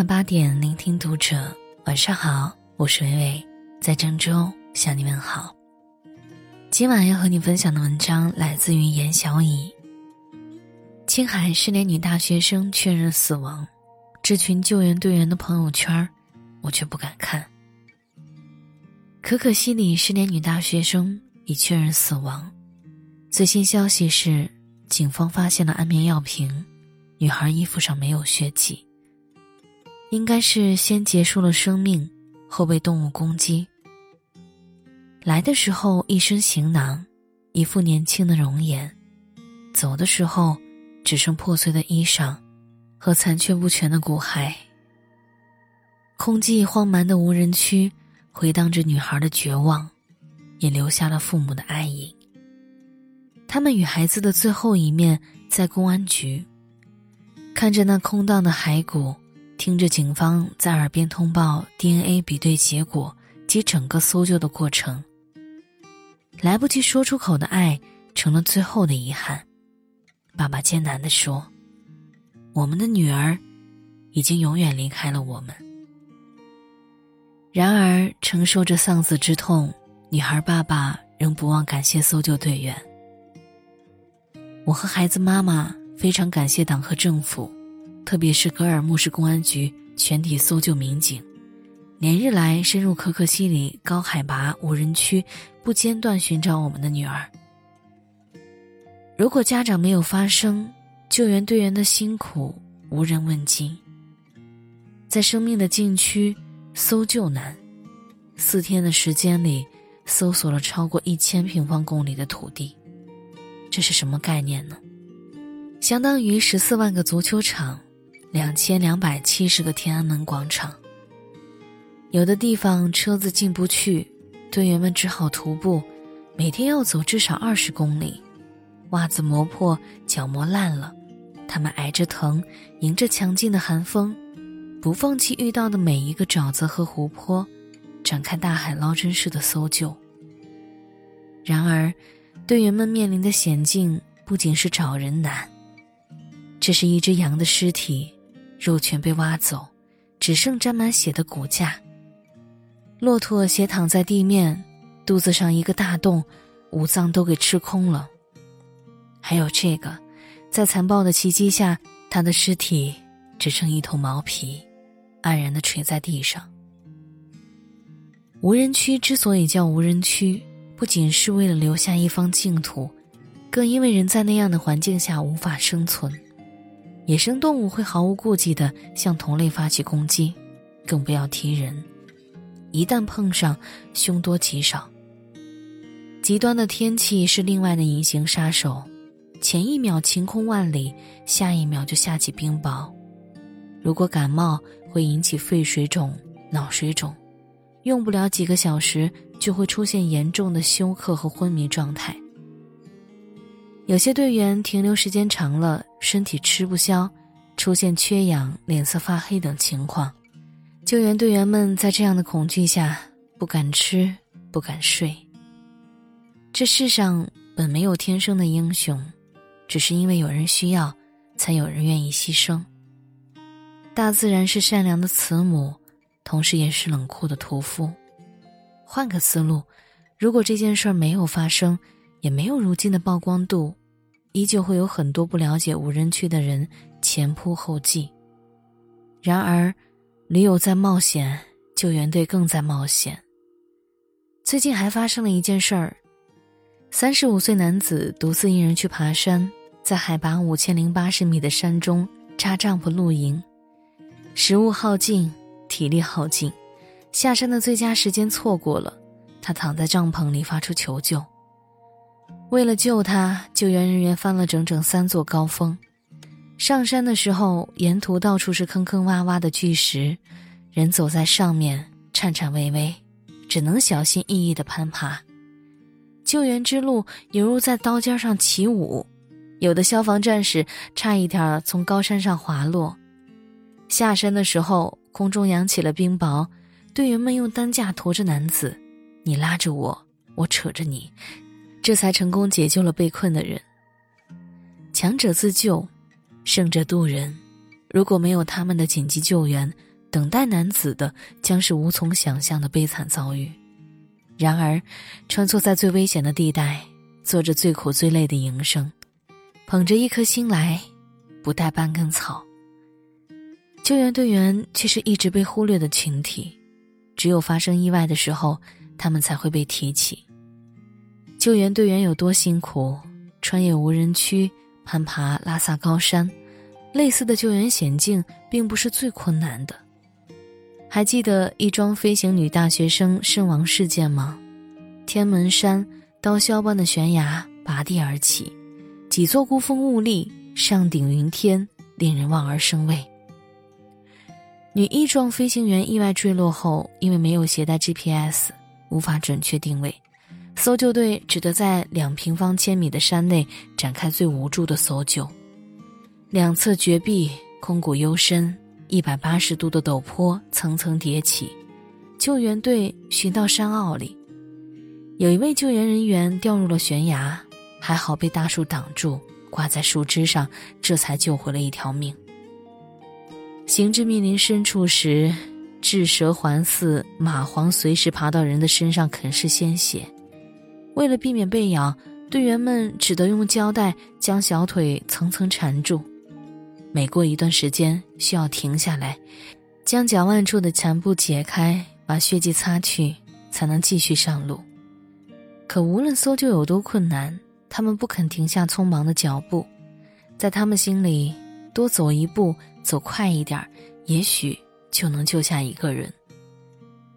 晚八点，聆听读者。晚上好，我是微微，在郑州向你问好。今晚要和你分享的文章来自于严小乙。青海失联女大学生确认死亡，这群救援队员的朋友圈，我却不敢看。可可西里失联女大学生已确认死亡，最新消息是，警方发现了安眠药瓶，女孩衣服上没有血迹。应该是先结束了生命，后被动物攻击。来的时候一身行囊，一副年轻的容颜；走的时候，只剩破碎的衣裳和残缺不全的骨骸。空寂荒蛮的无人区，回荡着女孩的绝望，也留下了父母的爱意。他们与孩子的最后一面，在公安局，看着那空荡的骸骨。听着警方在耳边通报 DNA 比对结果及整个搜救的过程，来不及说出口的爱成了最后的遗憾。爸爸艰难地说：“我们的女儿已经永远离开了我们。”然而，承受着丧子之痛，女孩爸爸仍不忘感谢搜救队员。我和孩子妈妈非常感谢党和政府。特别是格尔木市公安局全体搜救民警，连日来深入可可西里高海拔无人区，不间断寻找我们的女儿。如果家长没有发声，救援队员的辛苦无人问津。在生命的禁区，搜救难。四天的时间里，搜索了超过一千平方公里的土地，这是什么概念呢？相当于十四万个足球场。两千两百七十个天安门广场。有的地方车子进不去，队员们只好徒步，每天要走至少二十公里，袜子磨破，脚磨烂了，他们挨着疼，迎着强劲的寒风，不放弃遇到的每一个沼泽和湖泊，展开大海捞针式的搜救。然而，队员们面临的险境不仅是找人难，这是一只羊的尸体。肉全被挖走，只剩沾满血的骨架。骆驼斜躺在地面，肚子上一个大洞，五脏都给吃空了。还有这个，在残暴的袭击下，他的尸体只剩一头毛皮，黯然的垂在地上。无人区之所以叫无人区，不仅是为了留下一方净土，更因为人在那样的环境下无法生存。野生动物会毫无顾忌地向同类发起攻击，更不要提人。一旦碰上，凶多吉少。极端的天气是另外的隐形杀手，前一秒晴空万里，下一秒就下起冰雹。如果感冒，会引起肺水肿、脑水肿，用不了几个小时就会出现严重的休克和昏迷状态。有些队员停留时间长了，身体吃不消，出现缺氧、脸色发黑等情况。救援队员们在这样的恐惧下，不敢吃，不敢睡。这世上本没有天生的英雄，只是因为有人需要，才有人愿意牺牲。大自然是善良的慈母，同时也是冷酷的屠夫。换个思路，如果这件事儿没有发生，也没有如今的曝光度。依旧会有很多不了解无人区的人前仆后继。然而，驴友在冒险，救援队更在冒险。最近还发生了一件事儿：三十五岁男子独自一人去爬山，在海拔五千零八十米的山中扎帐篷露营，食物耗尽，体力耗尽，下山的最佳时间错过了，他躺在帐篷里发出求救。为了救他，救援人员翻了整整三座高峰。上山的时候，沿途到处是坑坑洼洼的巨石，人走在上面颤颤巍巍，只能小心翼翼地攀爬。救援之路犹如在刀尖上起舞，有的消防战士差一点从高山上滑落。下山的时候，空中扬起了冰雹，队员们用担架驮着男子，你拉着我，我扯着你。这才成功解救了被困的人。强者自救，胜者渡人。如果没有他们的紧急救援，等待男子的将是无从想象的悲惨遭遇。然而，穿梭在最危险的地带，做着最苦最累的营生，捧着一颗心来，不带半根草。救援队员却是一直被忽略的群体，只有发生意外的时候，他们才会被提起。救援队员有多辛苦？穿越无人区，攀爬拉萨高山，类似的救援险境并不是最困难的。还记得一桩飞行女大学生身亡事件吗？天门山刀削般的悬崖拔地而起，几座孤峰兀立，上顶云天，令人望而生畏。女翼状飞行员意外坠落后，因为没有携带 GPS，无法准确定位，搜救队只得在两平方千米的山内展开最无助的搜救。两侧绝壁，空谷幽深。一百八十度的陡坡层层叠起，救援队寻到山坳里，有一位救援人员掉入了悬崖，还好被大树挡住，挂在树枝上，这才救回了一条命。行至密林深处时，雉蛇环伺，蚂蟥随时爬到人的身上啃噬鲜血，为了避免被咬，队员们只得用胶带将小腿层层缠住。每过一段时间，需要停下来，将脚腕处的缠布解开，把血迹擦去，才能继续上路。可无论搜救有多困难，他们不肯停下匆忙的脚步。在他们心里，多走一步，走快一点，也许就能救下一个人。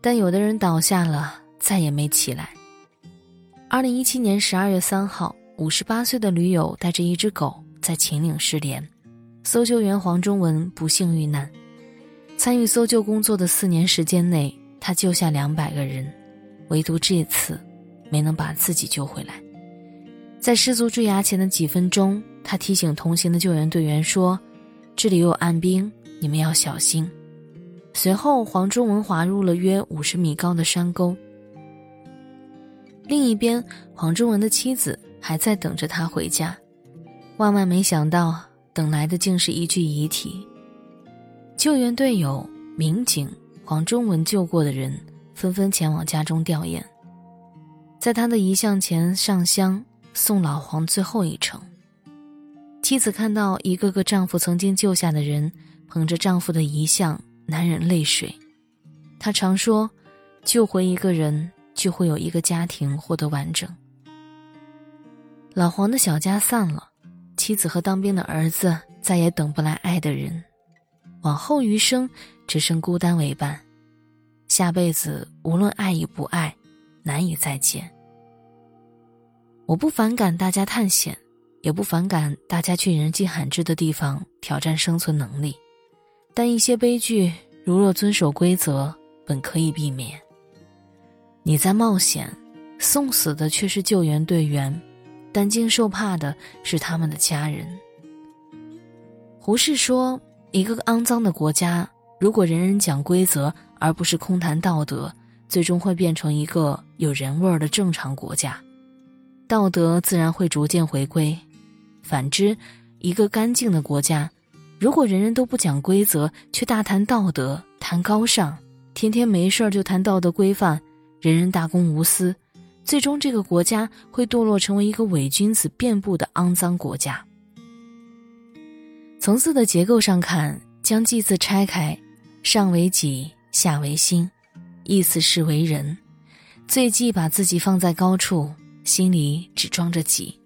但有的人倒下了，再也没起来。二零一七年十二月三号，五十八岁的驴友带着一只狗在秦岭失联。搜救员黄忠文不幸遇难。参与搜救工作的四年时间内，他救下两百个人，唯独这次没能把自己救回来。在失足坠崖前的几分钟，他提醒同行的救援队员说：“这里有暗兵，你们要小心。”随后，黄忠文滑入了约五十米高的山沟。另一边，黄忠文的妻子还在等着他回家。万万没想到。等来的竟是一具遗体。救援队友、民警、黄忠文救过的人纷纷前往家中吊唁，在他的遗像前上香，送老黄最后一程。妻子看到一个个丈夫曾经救下的人捧着丈夫的遗像，难忍泪水。她常说：“救回一个人，就会有一个家庭获得完整。”老黄的小家散了。妻子和当兵的儿子再也等不来爱的人，往后余生只剩孤单为伴。下辈子无论爱与不爱，难以再见。我不反感大家探险，也不反感大家去人迹罕至的地方挑战生存能力，但一些悲剧如若遵守规则，本可以避免。你在冒险，送死的却是救援队员。担惊受怕的是他们的家人。胡适说：“一个肮脏的国家，如果人人讲规则，而不是空谈道德，最终会变成一个有人味儿的正常国家，道德自然会逐渐回归。反之，一个干净的国家，如果人人都不讲规则，却大谈道德、谈高尚，天天没事儿就谈道德规范，人人大公无私。”最终，这个国家会堕落成为一个伪君子遍布的肮脏国家。从字的结构上看，将“祭”字拆开，上为己，下为心，意思是为人。最忌把自己放在高处，心里只装着己。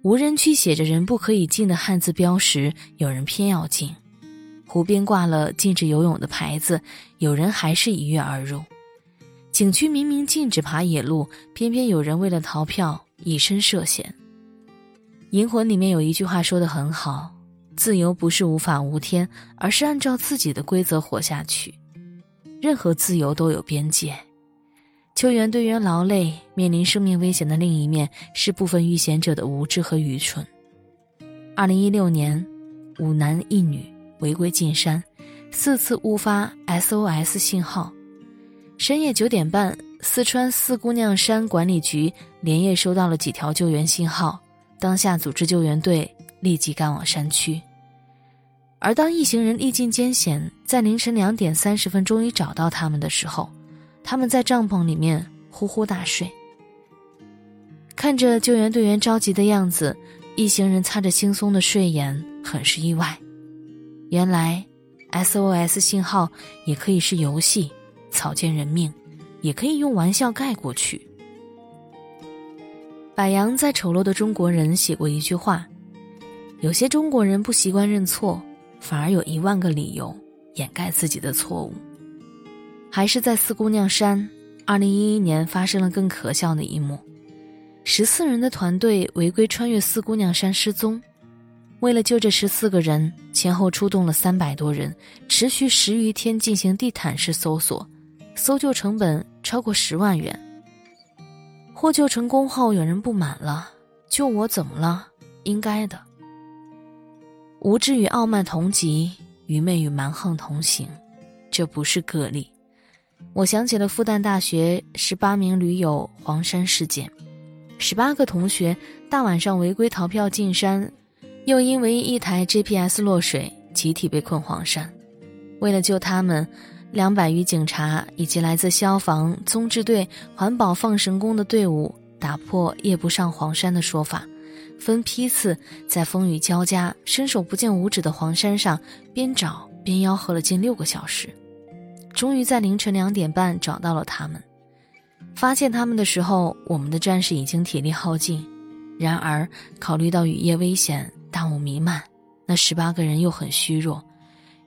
无人区写着“人不可以进”的汉字标识，有人偏要进；湖边挂了禁止游泳的牌子，有人还是一跃而入。景区明明禁止爬野路，偏偏有人为了逃票以身涉险。《银魂》里面有一句话说的很好：“自由不是无法无天，而是按照自己的规则活下去。”任何自由都有边界。救援队员劳累，面临生命危险的另一面是部分遇险者的无知和愚蠢。二零一六年，五男一女违规进山，四次误发 SOS 信号。深夜九点半，四川四姑娘山管理局连夜收到了几条救援信号，当下组织救援队立即赶往山区。而当一行人历尽艰险，在凌晨两点三十分终于找到他们的时候，他们在帐篷里面呼呼大睡。看着救援队员着急的样子，一行人擦着惺忪的睡眼，很是意外。原来，SOS 信号也可以是游戏，草菅人命，也可以用玩笑盖过去。柏杨在《丑陋的中国人》写过一句话：“有些中国人不习惯认错，反而有一万个理由掩盖自己的错误。”还是在四姑娘山，二零一一年发生了更可笑的一幕：十四人的团队违规穿越四姑娘山失踪，为了救这十四个人，前后出动了三百多人，持续十余天进行地毯式搜索，搜救成本超过十万元。获救成功后，有人不满了：“救我怎么了？应该的。”无知与傲慢同级，愚昧与蛮横同行，这不是个例。我想起了复旦大学十八名驴友黄山事件，十八个同学大晚上违规逃票进山，又因为一台 GPS 落水，集体被困黄山。为了救他们。两百余警察以及来自消防、综治队、环保放神工的队伍，打破夜不上黄山的说法，分批次在风雨交加、伸手不见五指的黄山上边找边吆喝了近六个小时，终于在凌晨两点半找到了他们。发现他们的时候，我们的战士已经体力耗尽。然而，考虑到雨夜危险、大雾弥漫，那十八个人又很虚弱。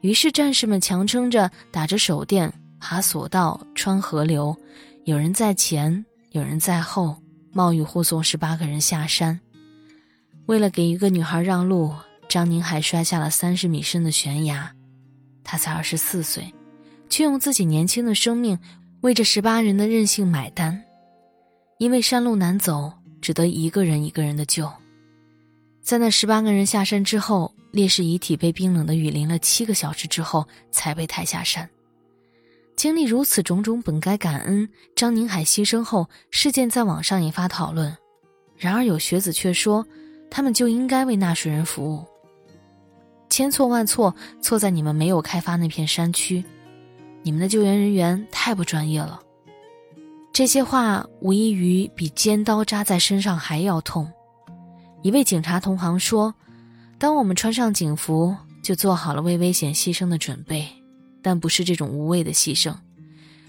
于是，战士们强撑着，打着手电，爬索道，穿河流，有人在前，有人在后，冒雨护送十八个人下山。为了给一个女孩让路，张宁海摔下了三十米深的悬崖。他才二十四岁，却用自己年轻的生命为这十八人的任性买单。因为山路难走，只得一个人一个人的救。在那十八个人下山之后。烈士遗体被冰冷的雨淋了七个小时之后，才被抬下山。经历如此种种，本该感恩张宁海牺牲后，事件在网上引发讨论。然而有学子却说，他们就应该为纳税人服务。千错万错，错在你们没有开发那片山区，你们的救援人员太不专业了。这些话无异于比尖刀扎在身上还要痛。一位警察同行说。当我们穿上警服，就做好了为危险牺牲的准备，但不是这种无谓的牺牲。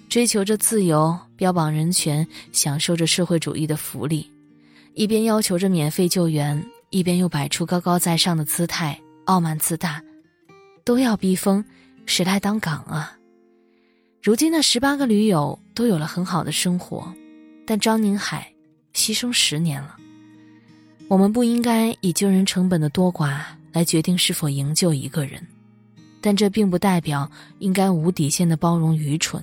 追求着自由，标榜人权，享受着社会主义的福利，一边要求着免费救援，一边又摆出高高在上的姿态，傲慢自大，都要逼疯，谁来当岗啊？如今那十八个驴友都有了很好的生活，但张宁海牺牲十年了。我们不应该以救人成本的多寡来决定是否营救一个人，但这并不代表应该无底线的包容愚蠢。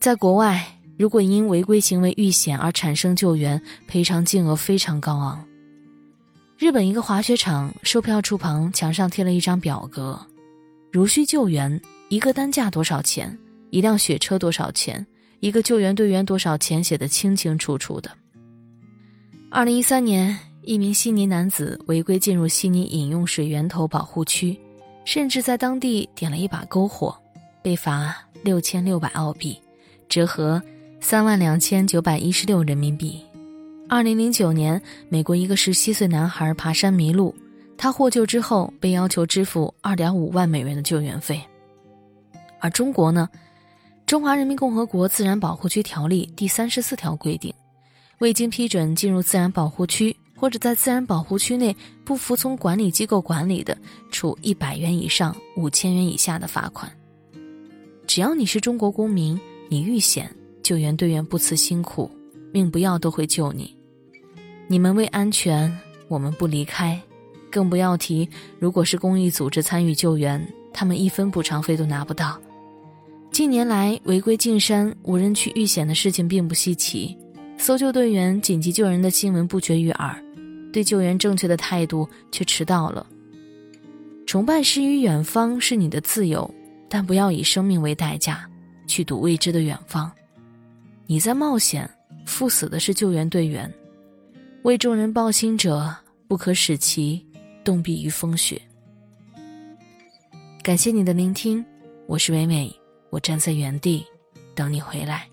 在国外，如果因违规行为遇险而产生救援，赔偿金额非常高昂。日本一个滑雪场售票处旁墙上贴了一张表格，如需救援，一个担架多少钱，一辆雪车多少钱，一个救援队员多少钱，写得清清楚楚的。二零一三年，一名悉尼男子违规进入悉尼饮用水源头保护区，甚至在当地点了一把篝火，被罚六千六百澳币，折合三万两千九百一十六人民币。二零零九年，美国一个十七岁男孩爬山迷路，他获救之后被要求支付二点五万美元的救援费。而中国呢，《中华人民共和国自然保护区条例》第三十四条规定。未经批准进入自然保护区，或者在自然保护区内不服从管理机构管理的，处一百元以上五千元以下的罚款。只要你是中国公民，你遇险，救援队员不辞辛苦，命不要都会救你。你们为安全，我们不离开，更不要提如果是公益组织参与救援，他们一分补偿费都拿不到。近年来违规进山、无人区遇险的事情并不稀奇。搜救队员紧急救人的新闻不绝于耳，对救援正确的态度却迟到了。崇拜诗与远方是你的自由，但不要以生命为代价去赌未知的远方。你在冒险，赴死的是救援队员。为众人抱薪者，不可使其冻毙于风雪。感谢你的聆听，我是伟美，我站在原地等你回来。